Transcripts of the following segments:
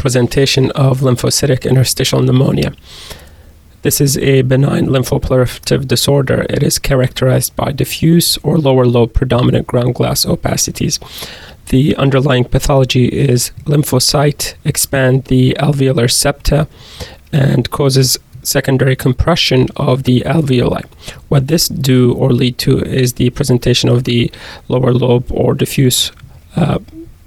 presentation of lymphocytic interstitial pneumonia. This is a benign lymphoproliferative disorder. It is characterized by diffuse or lower lobe predominant ground glass opacities. The underlying pathology is lymphocyte expand the alveolar septa and causes secondary compression of the alveoli. What this do or lead to is the presentation of the lower lobe or diffuse uh,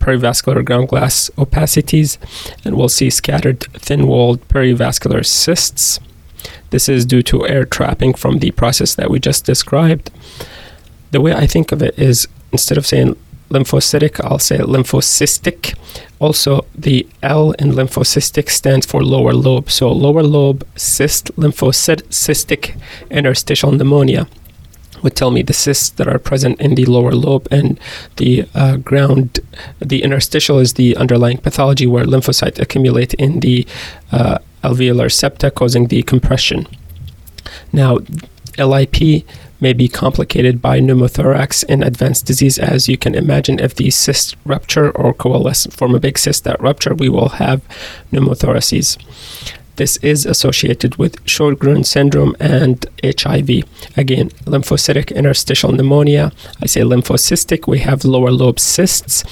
perivascular ground glass opacities, and we'll see scattered thin-walled perivascular cysts. This is due to air trapping from the process that we just described. The way I think of it is instead of saying lymphocytic, I'll say lymphocystic. Also, the L in lymphocystic stands for lower lobe. So, lower lobe cyst, lymphocystic interstitial pneumonia would tell me the cysts that are present in the lower lobe and the uh, ground, the interstitial is the underlying pathology where lymphocytes accumulate in the uh, alveolar septa, causing the compression. Now, LIP may be complicated by pneumothorax in advanced disease. As you can imagine, if the cyst rupture or coalesce, form a big cyst that rupture, we will have pneumothoraces. This is associated with Sjogren syndrome and HIV. Again, lymphocytic interstitial pneumonia. I say lymphocystic, we have lower lobe cysts,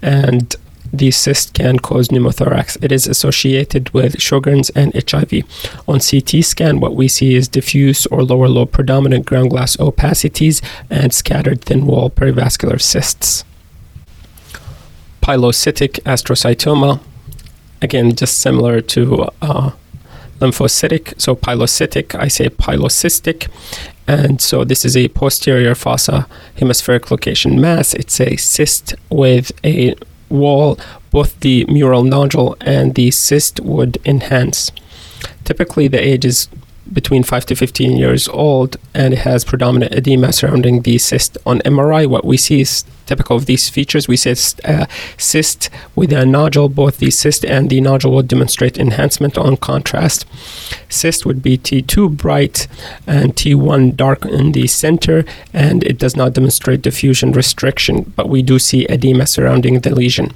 and these cyst can cause pneumothorax. It is associated with Sjogren's and HIV. On CT scan, what we see is diffuse or lower lobe predominant ground glass opacities and scattered thin wall perivascular cysts. Pilocytic astrocytoma, again, just similar to uh, lymphocytic. So pilocytic, I say pilocystic. And so this is a posterior fossa hemispheric location mass. It's a cyst with a wall, both the mural nodule and the cyst would enhance. Typically, the age is between 5 to 15 years old and it has predominant edema surrounding the cyst. On MRI, what we see is typical of these features. We see a uh, cyst with a nodule. Both the cyst and the nodule would demonstrate enhancement on contrast. Cyst would be T2 bright and T1 dark in the center, and it does not demonstrate diffusion restriction, but we do see edema surrounding the lesion.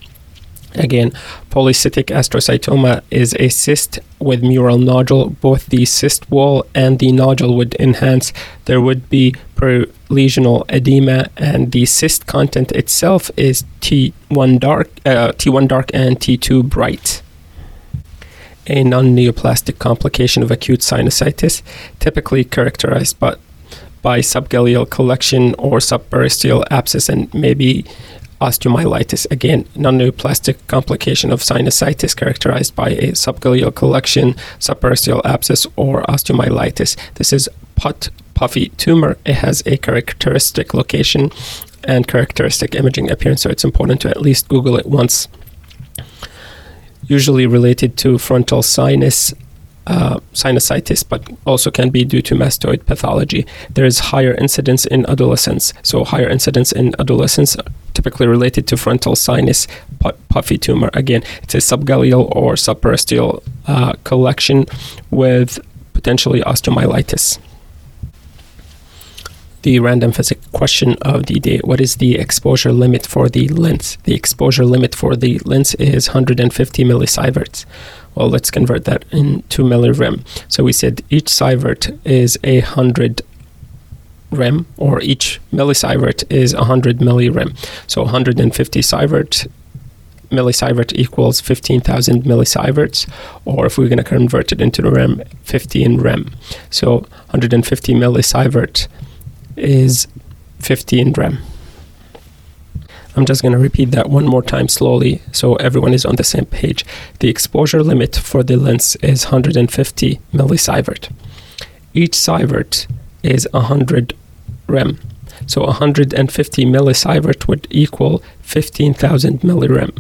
Again, polycystic astrocytoma is a cyst with mural nodule. Both the cyst wall and the nodule would enhance. There would be per-lesional edema, and the cyst content itself is T1 dark, uh, T1 dark and T2 bright. A non-neoplastic complication of acute sinusitis, typically characterized by, by subgaleal collection or subperiosteal abscess, and maybe osteomyelitis. Again, non-neoplastic complication of sinusitis characterized by a subgaleal collection, subperiosteal abscess, or osteomyelitis. This is Pott puffy tumor. It has a characteristic location and characteristic imaging appearance, so it's important to at least Google it once. Usually related to frontal sinus uh, sinusitis, but also can be due to mastoid pathology. There is higher incidence in adolescents. So, higher incidence in adolescents, typically related to frontal sinus pu- puffy tumor. Again, it's a subgaleal or subperiosteal uh, collection with potentially osteomyelitis. The random physics question of the day What is the exposure limit for the lens? The exposure limit for the lens is 150 millisieverts. Well, let's convert that into millirem. So we said each sievert is a 100 Rem or each millisievert is 100 millirem. So 150 sievert millisievert equals 15,000 millisieverts, or if we're going to convert it into the rem, 15 rem. So 150 millisievert is 15 rem. I'm just going to repeat that one more time slowly so everyone is on the same page. The exposure limit for the lens is 150 millisievert. Each sievert is 100 rem. So 150 millisievert would equal 15,000 millirem.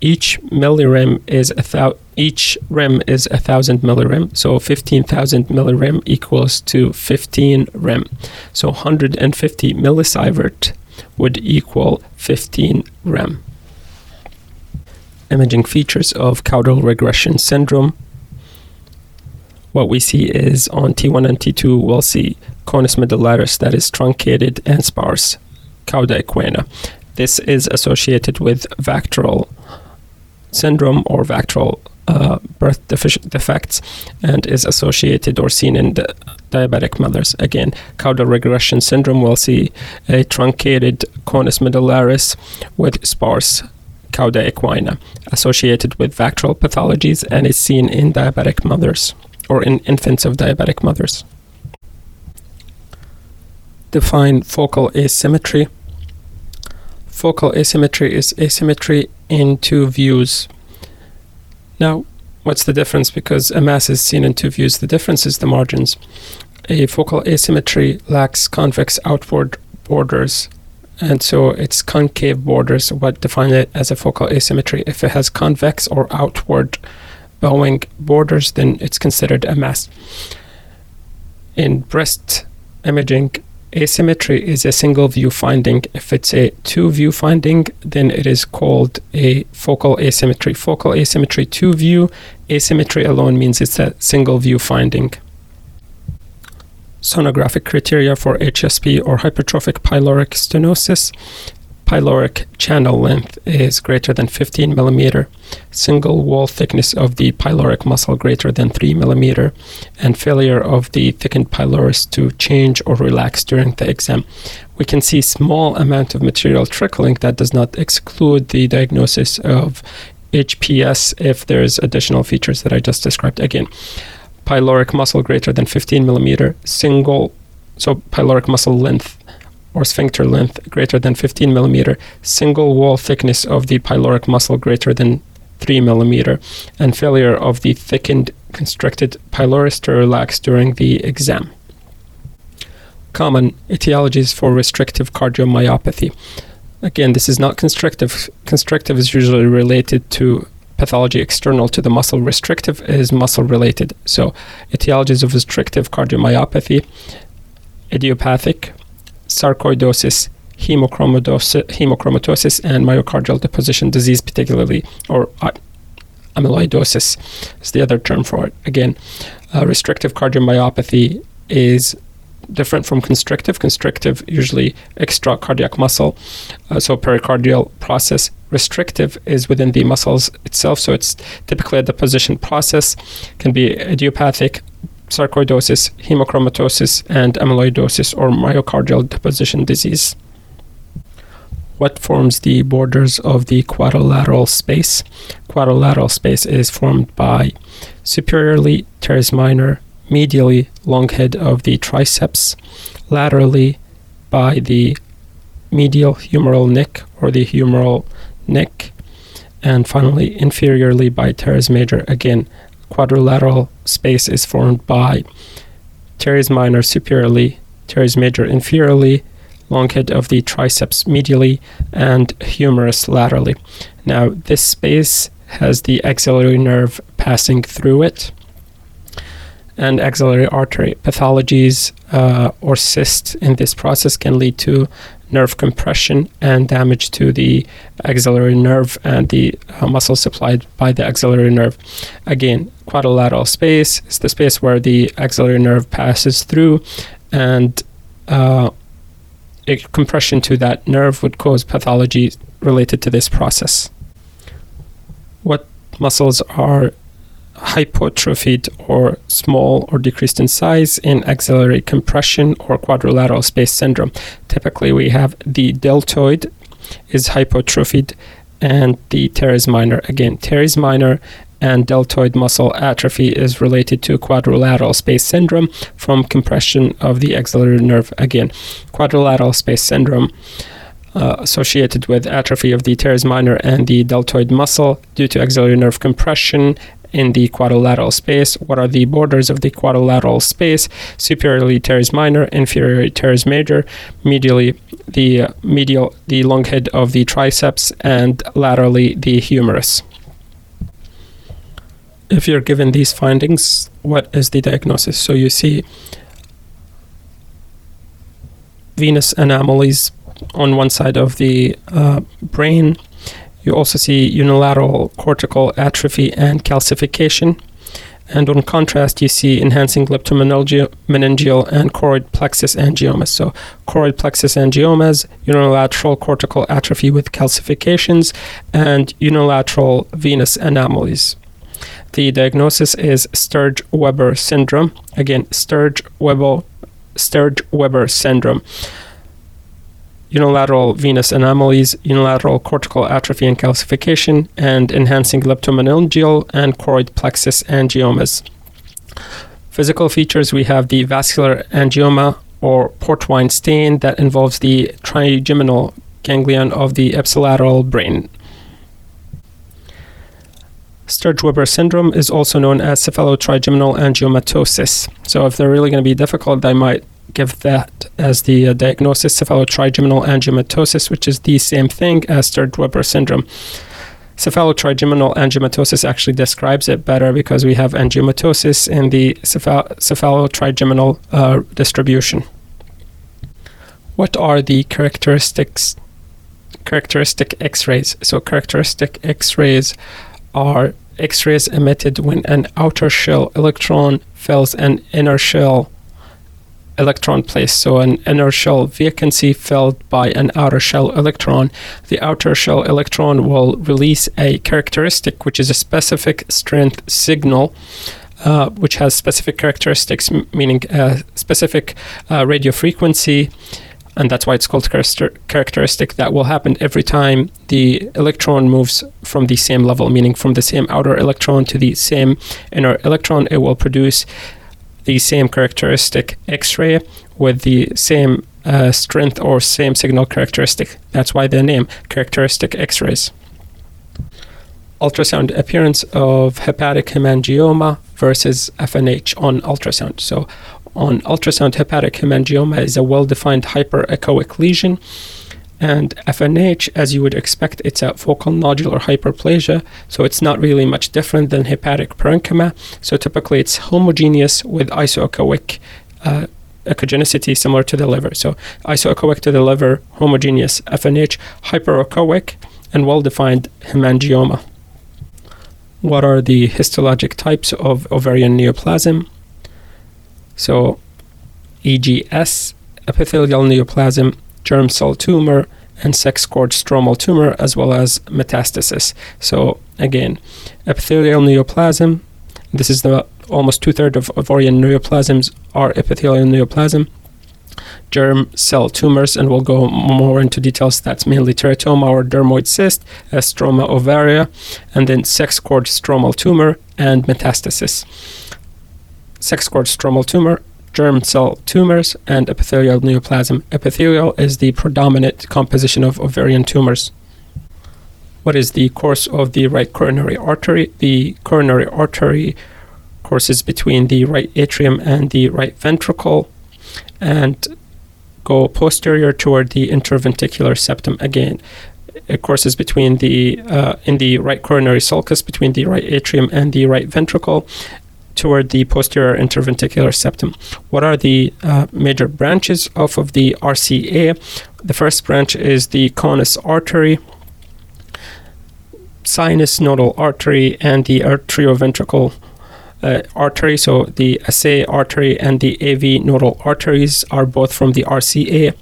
Each millirem is a thou- each rem is a thousand millirem, so 15,000 millirem equals to 15 rem. So 150 millisievert would equal 15 rem. Imaging features of caudal regression syndrome. What we see is on T1 and T2, we'll see conus medullaris that is truncated and sparse, cauda equina. This is associated with VACTERL syndrome or VACTERL uh, birth defici- defects and is associated or seen in the diabetic mothers. Again, caudal regression syndrome we'll see a truncated conus medullaris with sparse cauda equina associated with VACTERL pathologies and is seen in diabetic mothers or in infants of diabetic mothers. Define focal asymmetry. Focal asymmetry is asymmetry in two views. Now, what's the difference? Because a mass is seen in two views. The difference is the margins. A focal asymmetry lacks convex outward borders, and so its concave borders what define it as a focal asymmetry. If it has convex or outward bowing borders, then it's considered a mass. In breast imaging, asymmetry is a single view finding. If it's a two view finding, then it is called a focal asymmetry. Focal asymmetry two view, asymmetry alone means it's a single view finding. Sonographic criteria for HSP or hypertrophic pyloric stenosis. Pyloric channel length is greater than 15 millimeter, single wall thickness of the pyloric muscle greater than 3 millimeter, and failure of the thickened pylorus to change or relax during the exam. We can see small amount of material trickling that does not exclude the diagnosis of HPS if there's additional features that I just described. Again, pyloric muscle greater than 15 millimeter, single, so pyloric muscle length or sphincter length greater than 15 millimeter, single wall thickness of the pyloric muscle greater than 3 millimeter, and failure of the thickened constricted pylorus to relax during the exam. Common etiologies for restrictive cardiomyopathy. Again, this is not constrictive. Constrictive is usually related to pathology external to the muscle. Restrictive is muscle related. So, etiologies of restrictive cardiomyopathy idiopathic, sarcoidosis, hemochromatosis, hemochromatosis, and myocardial deposition disease, particularly, or uh, amyloidosis is the other term for it. Again, uh, restrictive cardiomyopathy is different from constrictive. Constrictive usually extra cardiac muscle, uh, so pericardial process. Restrictive is within the muscles itself, so it's typically a deposition process. Can be idiopathic, sarcoidosis, hemochromatosis, and amyloidosis or myocardial deposition disease. What forms the borders of the quadrilateral space? Quadrilateral space is formed by superiorly teres minor, medially long head of the triceps, laterally by the medial humeral neck or the humeral neck, and finally inferiorly by teres major again quadrilateral space is formed by teres minor superiorly, teres major inferiorly, long head of the triceps medially, and humerus laterally. Now, this space has the axillary nerve passing through it and axillary artery. Pathologies uh, or cysts in this process can lead to nerve compression and damage to the axillary nerve and the uh, muscle supplied by the axillary nerve. Again, quadrilateral space is the space where the axillary nerve passes through, and uh, a compression to that nerve would cause pathology related to this process. What muscles are hypotrophied or small or decreased in size in axillary compression or quadrilateral space syndrome. Typically, we have the deltoid is hypotrophied and the teres minor. Again, teres minor and deltoid muscle atrophy is related to quadrilateral space syndrome from compression of the axillary nerve. Again, quadrilateral space syndrome. Uh, associated with atrophy of the teres minor and the deltoid muscle due to axillary nerve compression in the quadrilateral space. What are the borders of the quadrilateral space? Superiorly teres minor, inferiorly teres major, medially the medial the long head of the triceps, and laterally the humerus. If you're given these findings, what is the diagnosis? So you see venous anomalies on one side of the uh, brain you also see unilateral cortical atrophy and calcification. And on contrast, you see enhancing leptomeningeal and choroid plexus angiomas. So, choroid plexus angiomas, unilateral cortical atrophy with calcifications, and unilateral venous anomalies. The diagnosis is Sturge Weber syndrome. Again, Sturge Weber Sturge Weber syndrome unilateral venous anomalies, unilateral cortical atrophy and calcification, and enhancing leptomeningeal and choroid plexus angiomas. Physical features we have the vascular angioma or port wine stain that involves the trigeminal ganglion of the ipsilateral brain. Sturge-Weber syndrome is also known as cephalotrigeminal angiomatosis. So if they're really going to be difficult, they might give that as the uh, diagnosis cephalotrigeminal angiomatosis, which is the same thing as Sturge-Weber syndrome. Cephalotrigeminal angiomatosis actually describes it better because we have angiomatosis in the cephal- cephalotrigeminal uh, distribution. What are the characteristics? Characteristic X-rays. So characteristic X-rays are X-rays emitted when an outer shell electron fills an inner shell electron place. So an inner shell vacancy filled by an outer shell electron. The outer shell electron will release a characteristic, which is a specific strength signal. Uh, which has specific characteristics, m- meaning a specific uh, radio frequency, and that's why it's called characteristic. That will happen every time the electron moves from the same level, meaning from the same outer electron to the same inner electron. It will produce the same characteristic X-ray with the same uh, strength or same signal characteristic. That's why the name characteristic X-rays. Ultrasound appearance of hepatic hemangioma versus FNH on ultrasound. So, on ultrasound, hepatic hemangioma is a well-defined hyperechoic lesion and FNH, as you would expect, it's a focal nodular hyperplasia, so it's not really much different than hepatic parenchyma. So typically it's homogeneous with isoechoic uh, echogenicity similar to the liver. So isoechoic to the liver, homogeneous FNH, hyperechoic, and well-defined hemangioma. What are the histologic types of ovarian neoplasm? So EGS, epithelial neoplasm, germ cell tumor, and sex cord stromal tumor, as well as metastasis. So, again, epithelial neoplasm, this is the almost two thirds of ovarian neoplasms are epithelial neoplasm. Germ cell tumors, and we'll go more into details. That's mainly teratoma or dermoid cyst, uh, struma ovarii, and then sex cord stromal tumor and metastasis. Sex cord stromal tumor germ cell tumors, and epithelial neoplasm. Epithelial is the predominant composition of ovarian tumors. What is the course of the right coronary artery? The coronary artery courses between the right atrium and the right ventricle and go posterior toward the interventricular septum again. It courses between the uh, in the right coronary sulcus between the right atrium and the right ventricle toward the posterior interventricular septum. What are the uh, major branches off of the RCA? The first branch is the conus artery, sinus nodal artery, and the atrioventricular uh, artery. So the SA artery and the AV nodal arteries are both from the RCA.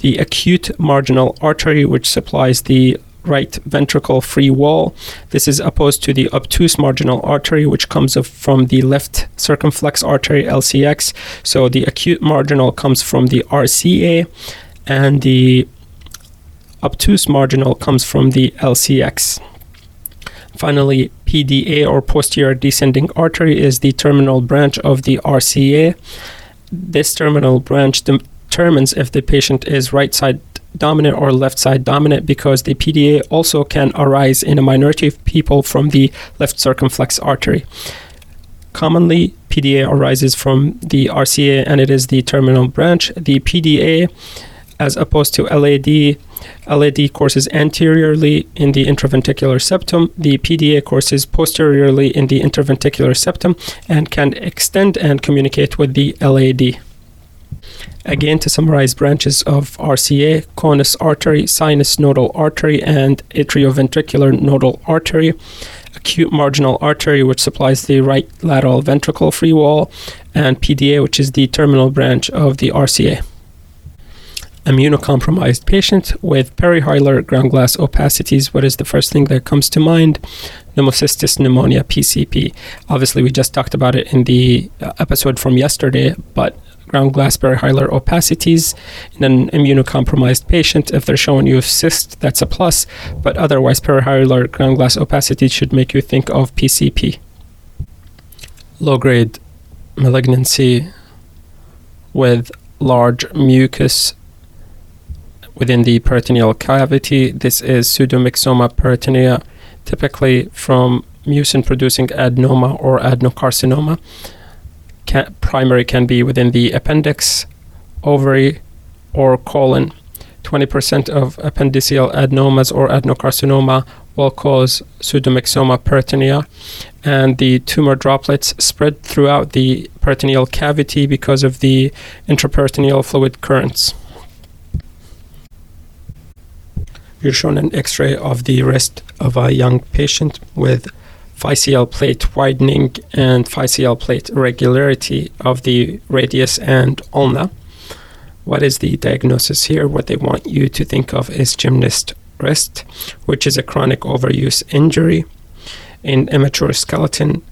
The acute marginal artery, which supplies the right ventricle free wall. This is opposed to the obtuse marginal artery, which comes from the left circumflex artery, LCX. So the acute marginal comes from the RCA, and the obtuse marginal comes from the LCX. Finally, PDA or posterior descending artery is the terminal branch of the RCA. This terminal branch determines if the patient is right side dominant or left side dominant because the PDA also can arise in a minority of people from the left circumflex artery. Commonly, PDA arises from the RCA and it is the terminal branch. The PDA, as opposed to LAD, LAD courses anteriorly in the interventricular septum. The PDA courses posteriorly in the interventricular septum and can extend and communicate with the LAD. Again, to summarize branches of RCA, conus artery, sinus nodal artery, and atrioventricular nodal artery. acute marginal artery, which supplies the right lateral ventricle free wall, and PDA, which is the terminal branch of the RCA. Immunocompromised patient with perihilar ground glass opacities. What is the first thing that comes to mind? Pneumocystis pneumonia, PCP. Obviously, we just talked about it in the uh, episode from yesterday, but ground glass perihilar opacities in an immunocompromised patient. If they're showing you a cyst, that's a plus, but otherwise, perihilar ground glass opacity should make you think of PCP. Low grade malignancy with large mucus within the peritoneal cavity. This is pseudomyxoma peritonei, typically from mucin producing adenoma or adenocarcinoma can, primary can be within the appendix, ovary, or colon. 20% of appendiceal adenomas or adenocarcinoma will cause pseudomyxoma peritonei, and the tumor droplets spread throughout the peritoneal cavity because of the intraperitoneal fluid currents. You're shown an x ray of the wrist of a young patient with physeal plate widening and physeal plate irregularity of the radius and ulna. What is the diagnosis here? What they want you to think of is gymnast wrist, which is a chronic overuse injury in immature skeleton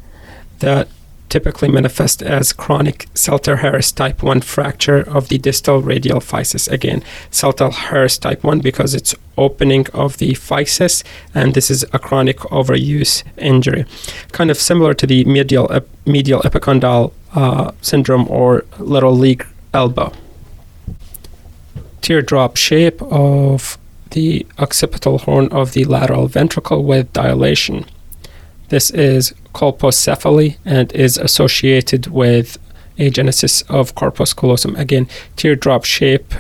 that typically manifest as chronic Salter-Harris type 1 fracture of the distal radial physis. Again, Salter-Harris type 1 because it's opening of the physis, and this is a chronic overuse injury. Kind of similar to the medial, ep- medial epicondyle uh, syndrome or little league elbow. Teardrop shape of the occipital horn of the lateral ventricle with dilation. This is colpocephaly and is associated with agenesis of corpus callosum. Again, teardrop shape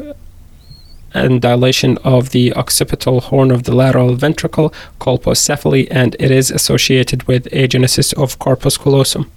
and dilation of the occipital horn of the lateral ventricle, colpocephaly, and it is associated with agenesis of corpus callosum.